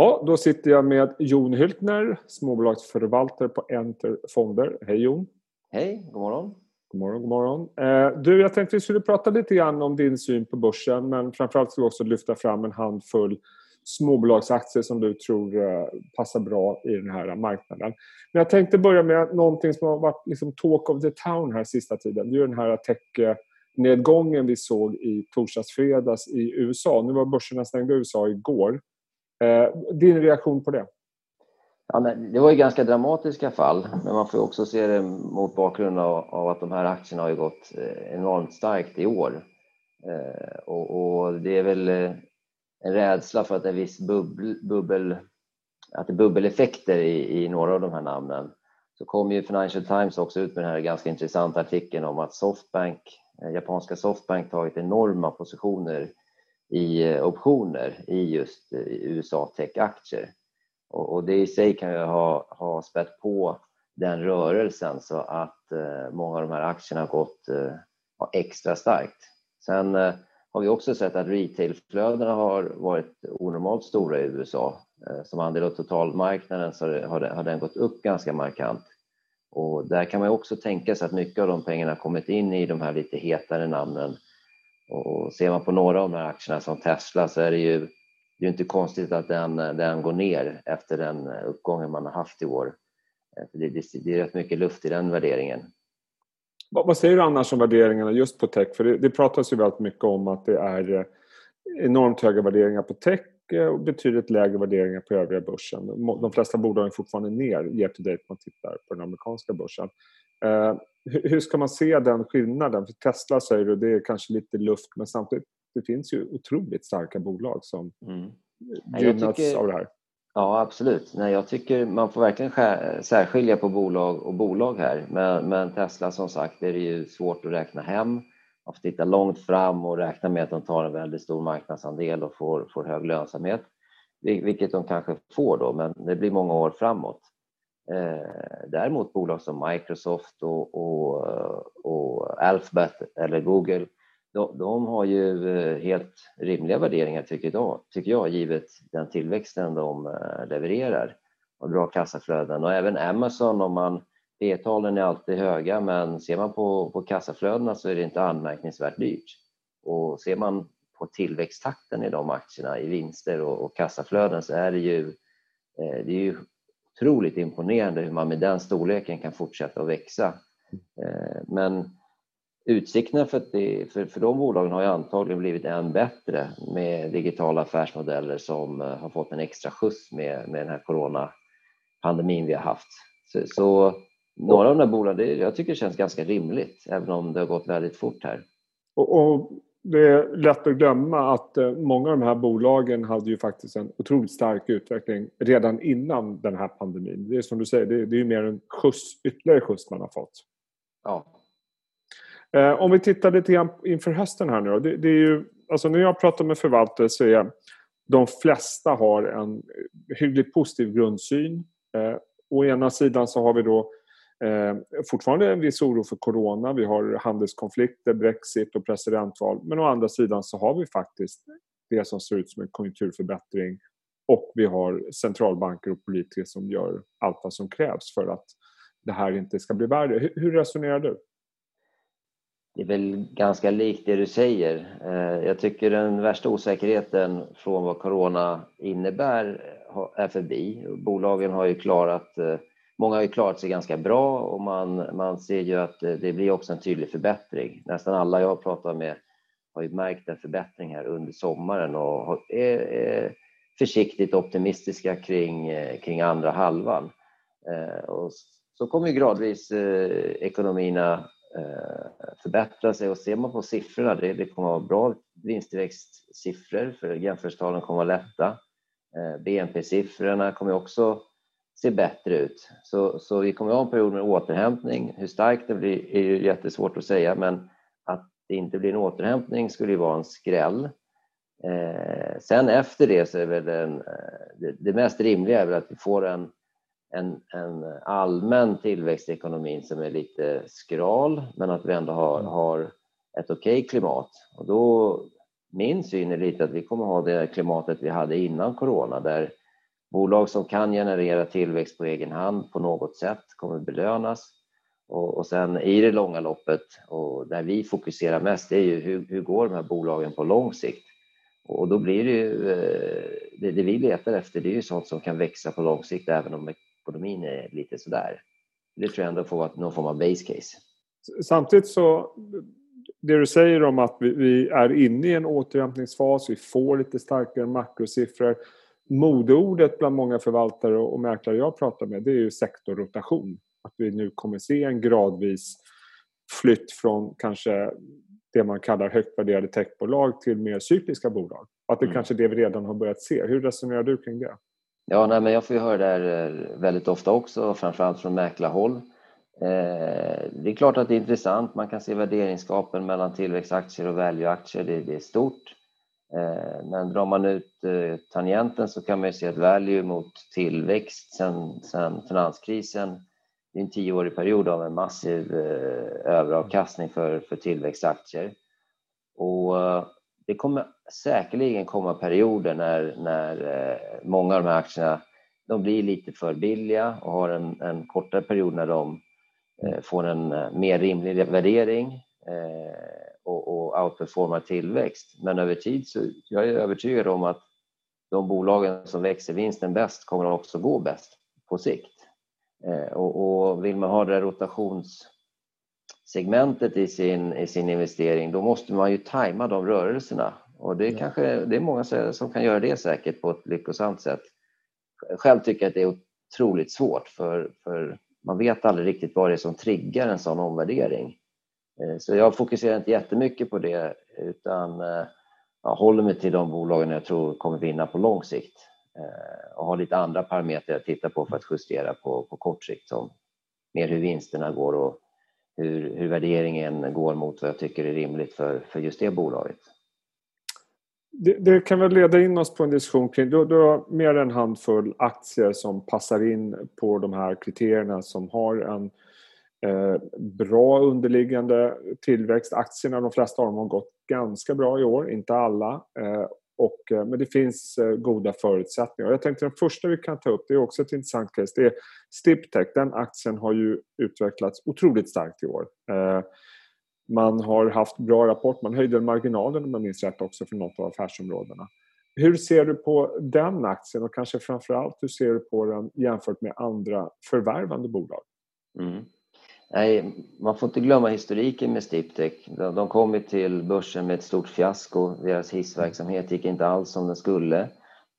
Ja, då sitter jag med Jon Hyltner, småbolagsförvaltare på Enter Fonder. Hej Jon! Hej, god morgon! God morgon, god morgon. Eh, du, jag tänkte vi skulle prata lite grann om din syn på börsen men framförallt ska vi också lyfta fram en handfull småbolagsaktier som du tror eh, passar bra i den här marknaden. Men jag tänkte börja med någonting som har varit liksom talk of the town här sista tiden. Det är den här tech-nedgången vi såg i torsdags, fredags i USA. Nu var börserna stängda i USA igår. Eh, din reaktion på det? Ja, det var ju ganska dramatiska fall, men man får också se det mot bakgrund av, att de här aktierna har gått eh, enormt starkt i år. Eh, och, och det är väl eh, en rädsla för att det är viss bubbel, bubbel, att det är bubbeleffekter i, i några av de här namnen. Så kom ju Financial Times också ut med den här ganska intressanta artikeln om att Softbank, eh, japanska Softbank tagit enorma positioner i eh, optioner i just eh, USA tech-aktier. Och, och, det i sig kan ju ha, ha spett på den rörelsen så att eh, många av de här aktierna har gått eh, extra starkt. Sen eh, har vi också sett att retailflödena har varit onormalt stora i USA. Eh, som andel av totalmarknaden så har, det, har den gått upp ganska markant. Och där kan man också tänka sig att mycket av de pengarna har kommit in i de här lite hetare namnen och ser man på några av de här aktierna som Tesla så är det ju det är inte konstigt att den, den går ner efter den uppgången man har haft i år. Eh, det, det, det är rätt mycket luft i den värderingen. Vad, vad säger du annars om värderingarna just på tech? För det, det pratas ju väldigt mycket om att det är eh, enormt höga värderingar på tech eh, och betydligt lägre värderingar på övriga börsen. De flesta bolagen är fortfarande ner year to date om man tittar på den amerikanska börsen. Eh, hur ska man se den skillnaden? För Tesla säger du, det är kanske lite luft men samtidigt det finns ju otroligt starka bolag som mm. gynnas tycker, av det här. Ja, absolut. Nej, jag tycker man får verkligen särskilja på bolag och bolag här. Men, men Tesla som sagt är det ju svårt att räkna hem. Man får titta långt fram och räkna med att de tar en väldigt stor marknadsandel och får, får hög lönsamhet. Vilket de kanske får då, men det blir många år framåt. Eh, däremot bolag som Microsoft och, och, och Alphabet eller Google, de, de, har ju eh, helt rimliga värderingar tycker jag, tycker jag, givet den tillväxten de eh, levererar och bra kassaflöden. Och även Amazon, om man P-talen är alltid höga, men ser man på, på kassaflödena så är det inte anmärkningsvärt dyrt. Och ser man på tillväxttakten i de aktierna i vinster och, och kassaflöden så är det ju, eh, det är ju otroligt imponerande hur man med den storleken kan fortsätta att växa. Eh, men utsikterna för, det, för, för de bolagen har ju antagligen blivit än bättre med digitala affärsmodeller som eh, har fått en extra skjuts med, med den här coronapandemin vi har haft. Så, så några av de här bolagen, jag tycker det känns ganska rimligt, även om det har gått väldigt fort här. Och, och det är lätt att glömma att eh, många av de här bolagen hade ju faktiskt en otroligt stark utveckling redan innan den här pandemin. Det är som du säger, det är, det är mer en skjuts, ytterligare skjuts man har fått. Ja. Eh, om vi tittar lite grann inför hösten här nu då. Det, det, är ju, alltså när jag pratar med förvaltare så är de flesta har en hyggligt positiv grundsyn. Eh, å ena sidan så har vi då Eh, fortfarande en viss oro för corona. Vi har handelskonflikter, Brexit och presidentval. Men å andra sidan så har vi faktiskt det som ser ut som en konjunkturförbättring och vi har centralbanker och politiker som gör allt vad som krävs för att det här inte ska bli värre. Hur resonerar du? Det är väl ganska likt det du säger. Eh, jag tycker den värsta osäkerheten från vad corona innebär eh, är förbi. Bolagen har ju klarat eh, Många har ju klarat sig ganska bra och man, man ser ju att det blir också en tydlig förbättring. Nästan alla jag pratar med har ju märkt en förbättring här under sommaren och är, är försiktigt optimistiska kring, kring andra halvan. Eh, och så kommer ju gradvis eh, ekonomierna eh, förbättra sig och ser man på siffrorna, det, det kommer att vara bra vinsttillväxtsiffror för jämförelsetalen kommer att vara lätta. BNP-siffrorna kommer också se bättre ut. Så, så vi kommer att ha en period med återhämtning. Hur starkt det blir är ju jättesvårt att säga men att det inte blir en återhämtning skulle ju vara en skräll. Eh, sen efter det så är väl en, eh, det, det, mest rimliga är väl att vi får en, en, en allmän tillväxt i ekonomin som är lite skral men att vi ändå har, har ett okej okay klimat. Och då, min syn är lite att vi kommer ha det klimatet vi hade innan corona där bolag som kan generera tillväxt på egen hand på något sätt kommer belönas. Och, och sen i det långa loppet, och där vi fokuserar mest, det är ju hur, hur går de här bolagen på lång sikt? Och då blir det ju, eh, det, det vi letar efter det är ju sånt som kan växa på lång sikt även om ekonomin är lite sådär. Det tror jag ändå får vara någon form av base case. Samtidigt så, det du säger om att vi, vi är inne i en återhämtningsfas, vi får lite starkare makrosiffror. Modeordet bland många förvaltare och mäklare jag pratar med det är ju sektorrotation. Att vi nu kommer se en gradvis flytt från kanske det man kallar högt värderade techbolag till mer cykliska bolag. Att det mm. kanske är det vi redan har börjat se. Hur resonerar du kring det? Ja, nej, men jag får ju höra det här eh, väldigt ofta också, framförallt från mäklarhåll. Eh, det är klart att det är intressant. Man kan se värderingsskapen mellan tillväxtaktier och value-aktier. Det, det, är stort. Eh, men drar man ut eh, tangenten så kan man se att value mot tillväxt sen, sen finanskrisen det är en tioårig period av en massiv eh, överavkastning för, för tillväxtaktier. Och det kommer säkerligen komma perioder när, när många av de här aktierna de blir lite för billiga och har en, en kortare period när de får en mer rimlig värdering och, och outperformar tillväxt. Men över tid så jag är övertygad om att de bolagen som växer vinsten bäst kommer också gå bäst på sikt. Eh, och, och vill man ha det rotationssegmentet i sin, i sin investering då måste man ju tajma de rörelserna och det är ja. kanske det är många som kan göra det säkert på ett lyckosamt sätt. Själv tycker jag att det är otroligt svårt för, för man vet aldrig riktigt vad det är som triggar en sån omvärdering. Eh, så jag fokuserar inte jättemycket på det utan eh, jag håller mig till de bolagen jag tror kommer vinna på lång sikt. Eh, och har lite andra parametrar att titta på för att justera på, på kort sikt som mer hur vinsterna går och hur, hur värderingen går mot vad jag tycker är rimligt för, för just det bolaget. Det, det, kan väl leda in oss på en diskussion kring, du, du har mer än en handfull aktier som passar in på de här kriterierna som har en eh, Eh, bra underliggande tillväxt. Aktierna, de flesta av dem har gått ganska bra i år, inte alla. Eh, och, eh, men det finns goda förutsättningar. Jag tänkte den första vi kan ta upp, det är också ett intressant case, det är Stiptech. Den aktien har ju utvecklats otroligt starkt i år. Man har haft bra rapport, man höjde marginalen om jag minns rätt också för något av affärsområdena. Hur ser du på den aktien och kanske framförallt hur ser du på den jämfört med andra förvärvande bolag? Mm. Nej, man får inte glömma historiken med Stiptech. De kom till börsen med ett stort fiasko. Deras hissverksamhet gick inte alls som den skulle.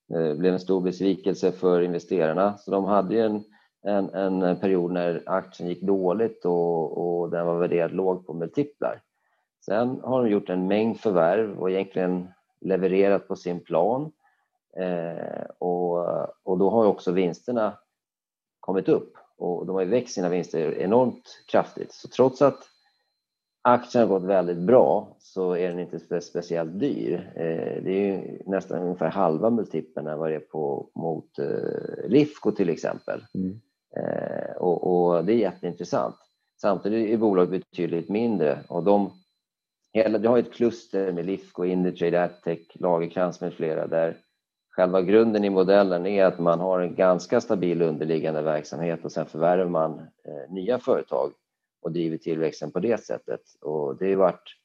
Det blev en stor besvikelse för investerarna. Så de hade en, en, en period när aktien gick dåligt och, och den var värderad lågt på multiplar. Sen har de gjort en mängd förvärv och egentligen levererat på sin plan. Eh, och, och då har också vinsterna kommit upp och de har ju växt sina vinster enormt kraftigt. Så trots att aktien har gått väldigt bra så är den inte speciellt dyr. Eh, det är nästan ungefär halva multipeln än vad det är på, mot eh, Lifco till exempel. Mm. Eh, och, och, det är jätteintressant. Samtidigt är bolaget betydligt mindre och de hela, har ett kluster med Lifco, Indutrade, Adtech, Lagerkrans med flera där Själva grunden i modellen är att man har en ganska stabil underliggande verksamhet och sen förvärvar man eh, nya företag och driver tillväxten på det sättet. Och det har varit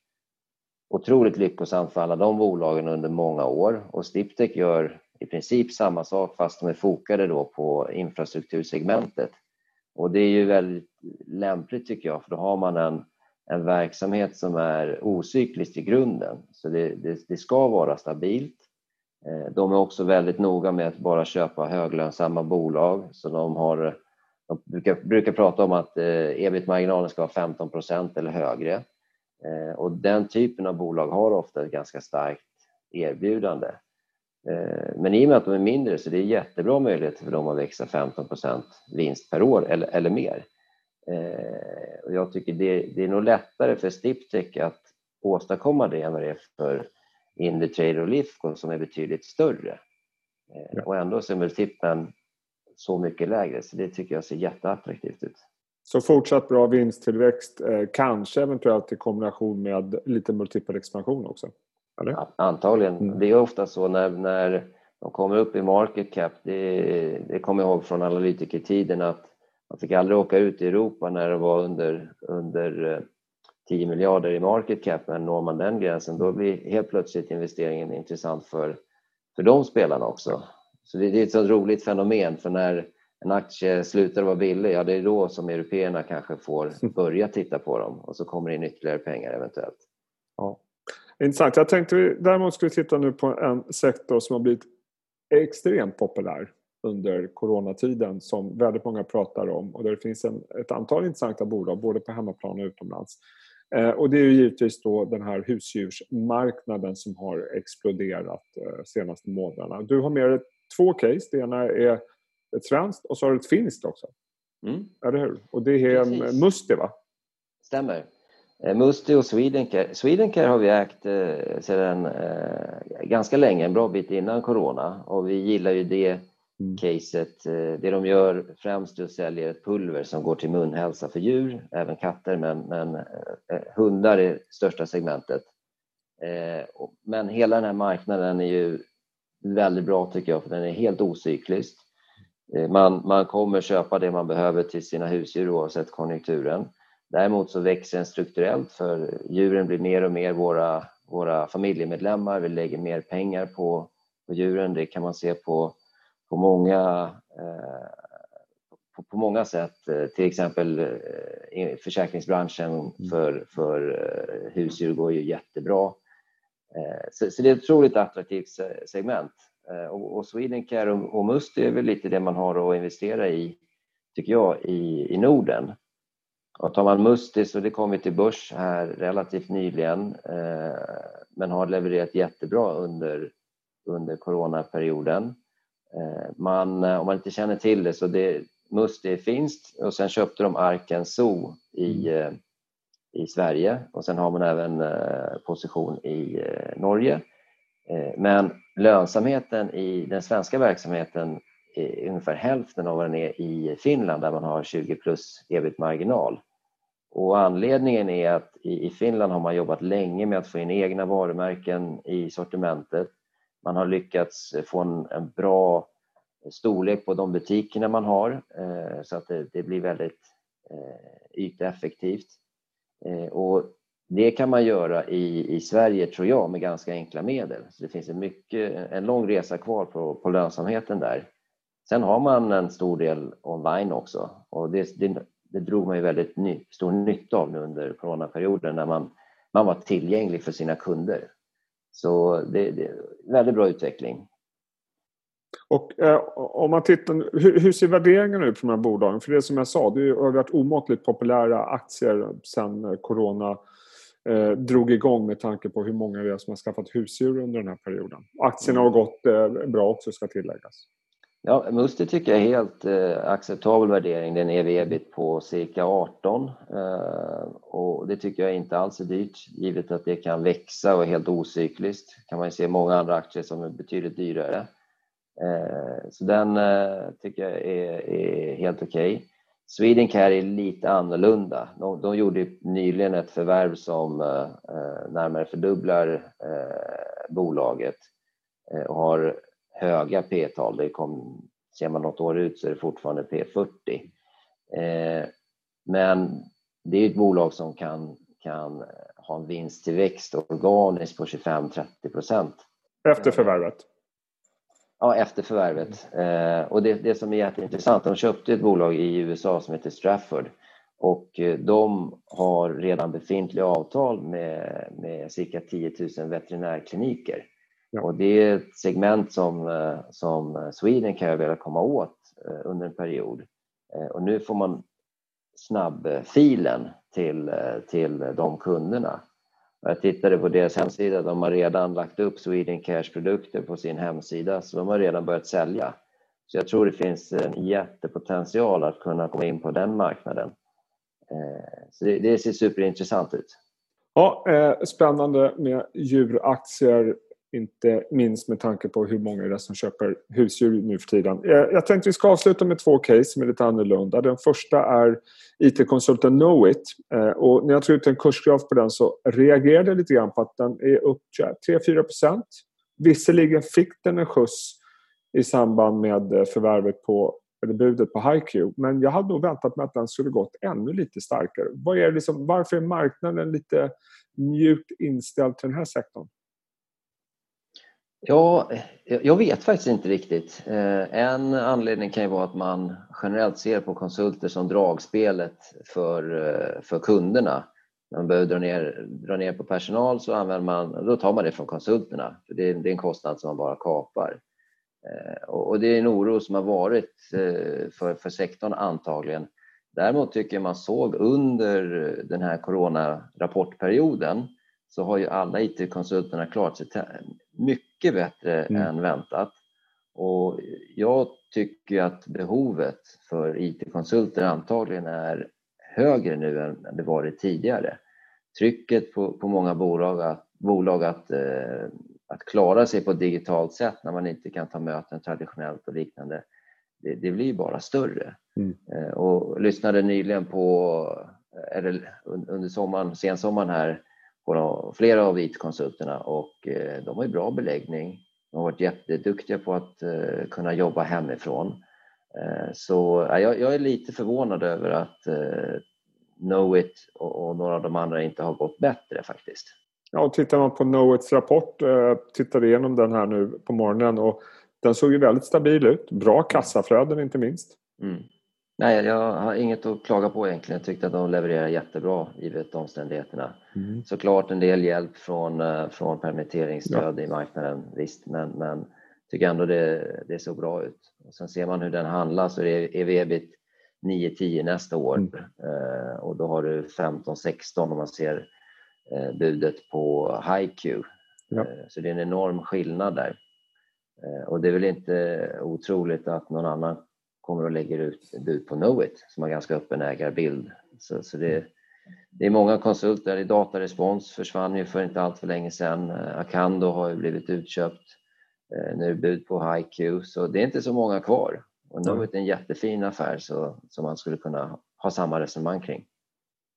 otroligt lyckosamt för alla de bolagen under många år och Stiptech gör i princip samma sak fast de är fokade då på infrastruktursegmentet. Och det är ju väldigt lämpligt tycker jag för då har man en, en verksamhet som är ocyklisk i grunden. Så det, det, det ska vara stabilt Eh, de är också väldigt noga med att bara köpa höglönsamma bolag så de har de brukar, brukar prata om att eh, ebit-marginalen ska vara 15% eller högre. Eh, och den typen av bolag har ofta ett ganska starkt erbjudande. Men i och med att de är mindre så det är jättebra möjligheter för dem att växa 15% vinst per år eller, eller mer. Och jag tycker det, det är nog lättare för Stiptech att åstadkomma det än vad det är för Indutrade och Lifco som är betydligt större. Eh, ja. Och ändå så är multipeln så mycket lägre så det tycker jag ser jätteattraktivt ut. Så fortsatt bra vinsttillväxt, eh, kanske eventuellt i kombination med lite multipel expansion också? Eller? Antagligen. Mm. Det är ofta så när, när de kommer upp i market cap. Det, det kommer jag ihåg från analytikertiden att man fick aldrig åka ut i Europa när det var under, under 10 miljarder i market cap, men når man den gränsen då blir helt plötsligt investeringen intressant för, för de spelarna också. Så det, det är ett så roligt fenomen, för när en aktie slutar vara billig, ja det är då som européerna kanske får börja titta på dem och så kommer det in ytterligare pengar eventuellt. Ja. Intressant. Jag tänkte vi däremot skulle titta nu på en sektor som har blivit extremt populär under coronatiden som väldigt många pratar om och där det finns en, ett antal intressanta bolag både på hemmaplan och utomlands. Eh, och det är ju givetvis då den här husdjursmarknaden som har exploderat eh, senaste månaderna. Du har med dig två case. Det ena är ett svenskt och så har du ett finskt också. Mm. Eller hur? Och det är Precis. Musti va? Stämmer. Eh, Musti och Swedencare. Swedencare har vi ägt eh, sedan eh, ganska länge, en bra bit innan corona och vi gillar ju det mm. caset. Eh, det de gör främst är att sälja ett pulver som går till munhälsa för djur, även katter, men, men eh, eh, hundar är största segmentet. Men hela den här marknaden är ju väldigt bra tycker jag, för den är helt ocyklisk. Man, man kommer köpa det man behöver till sina husdjur oavsett konjunkturen. Däremot så växer den strukturellt för djuren blir mer och mer våra, våra familjemedlemmar. Vi lägger mer pengar på, på djuren. Det kan man se på på många, eh, på, många sätt. Eh, till exempel eh, försäkringsbranschen mm. för, för husdjur går ju jättebra. Så, så det är ett otroligt attraktivt segment. Och, och Swedencare och, och Must är väl lite det man har att investera i, tycker jag, i, i Norden. Och tar man Musti så det kom vi till börs här relativt nyligen men har levererat jättebra under, under coronaperioden. Eh, man, eh, om man inte känner till det så det, Must är finskt och sen köpte de Arken Zoo i, mm. eh, i Sverige och sen har man även position i Norge. Men lönsamheten i den svenska verksamheten är ungefär hälften av vad den är i Finland där man har 20 plus ebit-marginal. Och anledningen är att i Finland har man jobbat länge med att få in egna varumärken i sortimentet man har lyckats få en, en bra storlek på de butikerna man har eh, så att det, det blir väldigt eh, yteffektivt. Eh, och det kan man göra i, i Sverige, tror jag, med ganska enkla medel. Så det finns en, mycket, en lång resa kvar på, på lönsamheten där. Sen har man en stor del online också och det, det, det drog man ju väldigt ny, stor nytta av nu under coronaperioden när man, man var tillgänglig för sina kunder. Så det, det är väldigt bra utveckling. Och eh, om man tittar, hur, hur, ser värderingarna ut på de här bolagen? För det som jag sa, det har varit omåttligt populära aktier sedan corona eh, drog igång med tanke på hur många det är som har skaffat husdjur under den här perioden. Aktierna har gått eh, bra också ska tilläggas. Ja, Musti tycker jag är helt eh, acceptabel värdering. Den är ebit på cirka 18 eh, och det tycker jag inte alls är dyrt givet att det kan växa och är helt ocykliskt. kan man se många andra aktier som är betydligt dyrare. Eh, så den eh, tycker jag är, är helt okej. Okay. Swedencare är lite annorlunda. De, de gjorde nyligen ett förvärv som eh, eh närmare fördubblar eh, bolaget eh, och har höga P-tal. Det kom, ser man något år ut så är det fortfarande P40. Eh, men det är ett bolag som kan, kan ha en vinsttillväxt organiskt på 25-30 procent. Efter förvärvet? Ja, efter förvärvet. Eh, och det, det som är jätteintressant, de köpte ett bolag i USA som heter Strafford och eh, de har redan befintliga avtal med, med cirka 10 000 veterinärkliniker. Ja. Och det är ett segment som, eh, som Sweden kan vilja komma åt eh, under en period. Eh, och nu får man snabbfilen till, till de kunderna. Jag tittade på deras hemsida, de har redan lagt upp Sweden Cares produkter på sin hemsida så de har redan börjat sälja. Så jag tror det finns en jättepotential att kunna komma in på den marknaden. Så det, det ser superintressant ut. Ja, spännande med djuraktier inte minst med tanke på hur många det är som köper husdjur nu för tiden. Eh, jag tänkte vi ska avsluta med två case som är lite annorlunda. Den första är IT-konsulten Knowit. Eh, och när jag tog ut en kursgraf på den så reagerade jag lite grann på att den är upp 3-4% Visserligen fick den en skjuts i samband med eh, förvärvet på eller budet på HiQ. Men jag hade nog väntat mig att den skulle gått ännu lite starkare. Vad är liksom, varför är marknaden lite mjukt inställd till den här sektorn? Ja, eh, jag vet faktiskt inte riktigt. Eh, en anledning kan ju vara att man generellt ser på konsulter som dragspelet för, eh, för kunderna. När man behöver dra ner, dra ner på personal så använder man, då tar man det från konsulterna. För det, är, det är en kostnad som man bara kapar. Och det är en oro som har varit för, för sektorn antagligen. Däremot tycker jag man såg under den här coronarapportperioden så har ju alla IT-konsulterna klarat sig mycket bättre mm. än väntat. Och jag tycker att behovet för IT-konsulter antagligen är högre nu än det varit tidigare. Trycket på, på många bolag att, bolag att, eh, att klara sig på ett digitalt sätt när man inte kan ta möten traditionellt och liknande, det, det blir bara större. Mm. Eh, och lyssnade nyligen på, eller under sommaren, sensommaren här, på flera av IT-konsulterna och eh, de har ju bra beläggning. De har varit jätteduktiga på att eh, kunna jobba hemifrån. Eh, så jag, är lite förvånad över att Knowit och några av de andra inte har gått bättre faktiskt. Ja, och tittar man på Knowits rapport, tittade igenom den här nu på morgonen och den såg ju väldigt stabil ut. Bra kassaflöden inte minst. Mm. Nej, jag har inget att klaga på egentligen. Jag tyckte att de levererar jättebra givet omständigheterna. Mm. Såklart en del hjälp från, eh, från permitteringsstöd ja. i marknaden, visst, men, men tycker ändå det, det såg bra ut. Och sen ser man hur den handlas och det är ebit 9-10 nästa år mm. eh, och då har du 15-16 om man ser eh, budet på HiQ. Ja. Eh, så det är en enorm skillnad där. Eh, och det är väl inte otroligt att någon annan kommer och lägger ut bud på Knowit som har ganska öppen ägarbild. Så, så det, det, är många konsulter. Datarespons försvann ju för inte allt för länge sedan. Eh, Acando har ju blivit utköpt. Eh, nu är det bud på HiQ, så det är inte så många kvar. Och Knowit är en jättefin affär så, som man skulle kunna ha samma resonemang kring.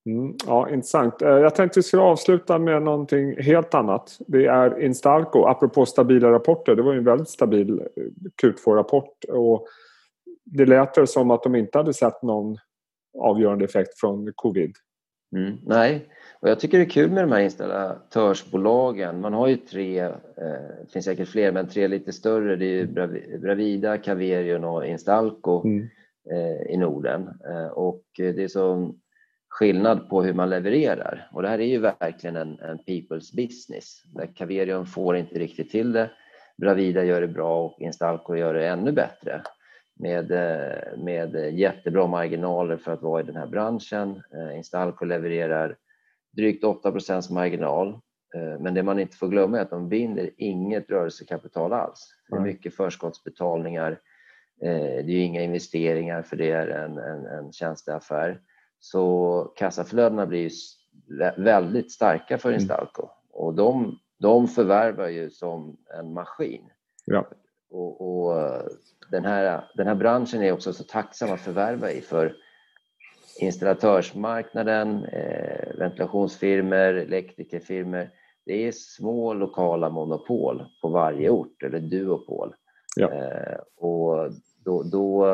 Mm, ja, intressant. Eh, jag tänkte vi skulle avsluta med någonting helt annat. Det är Instalco, apropå stabila rapporter. Det var ju en väldigt stabil Q2-rapport. Och det lät väl som att de inte hade sett någon avgörande effekt från covid. Mm, nej, och jag tycker det är kul med de här installatörsbolagen. Man har ju tre, eh, det finns säkert fler, men tre lite större. Det är Bravida, Caverion och Instalco mm. eh, i Norden. Eh, och det är så skillnad på hur man levererar. Och det här är ju verkligen en, en people's business. Där Caverion får inte riktigt till det. Bravida gör det bra och Instalco gör det ännu bättre med, eh, med jättebra marginaler för att vara i den här branschen. Eh, Instalco levererar drygt 8% marginal. Eh, men det man inte får glömma är att de binder inget rörelsekapital alls. Det är mycket förskottsbetalningar. Det är inga investeringar för det är en, en, en tjänsteaffär. Så kassaflödena blir väldigt starka för mm. Instalco och de, de förvärvar ju som en maskin. Ja. Och, och, den, här, den här branschen är också så tacksam att förvärva i för installatörsmarknaden, eh, ventilationsfirmor, elektrikerfirmor. Det är små lokala monopol på varje ort, eller duopol. Ja. Eh, och då, då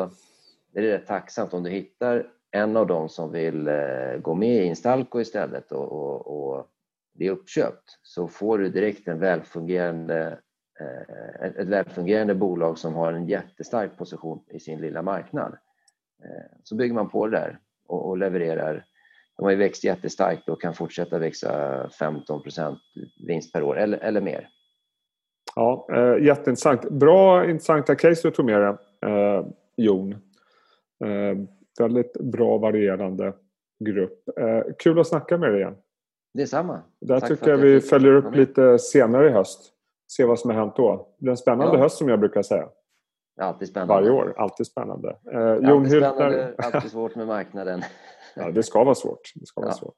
är det rätt tacksamt om du hittar en av dem som vill eh, gå med i Instalco istället och, och, och bli uppköpt så får du direkt en välfungerande Eh, ett välfungerande bolag som har en jättestark position i sin lilla marknad. Eh, så bygger man på det där och, levererar. De har ju växt jättestarkt och kan fortsätta växa 15 vinst per år eller, eller mer. Ja, eh, jätteintressant. Bra intressanta case du tog med dig, eh, Jon. Eh, väldigt bra varierande grupp. Eh, kul att snacka med dig igen. Detsamma. Där Tack tycker jag vi följer upp lite senare i höst se vad som har hänt då. Det blir en spännande ja. höst som jag brukar säga. Alltid spännande. Varje år. Alltid spännande. Eh, alltid Jon spännande, alltid svårt med marknaden. ja, det ska vara svårt. Det ska ja. vara svårt.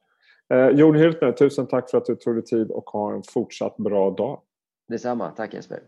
Eh, Jon Hyltner, tusen tack för att du tog dig tid och ha en fortsatt bra dag. Detsamma. Tack Jesper.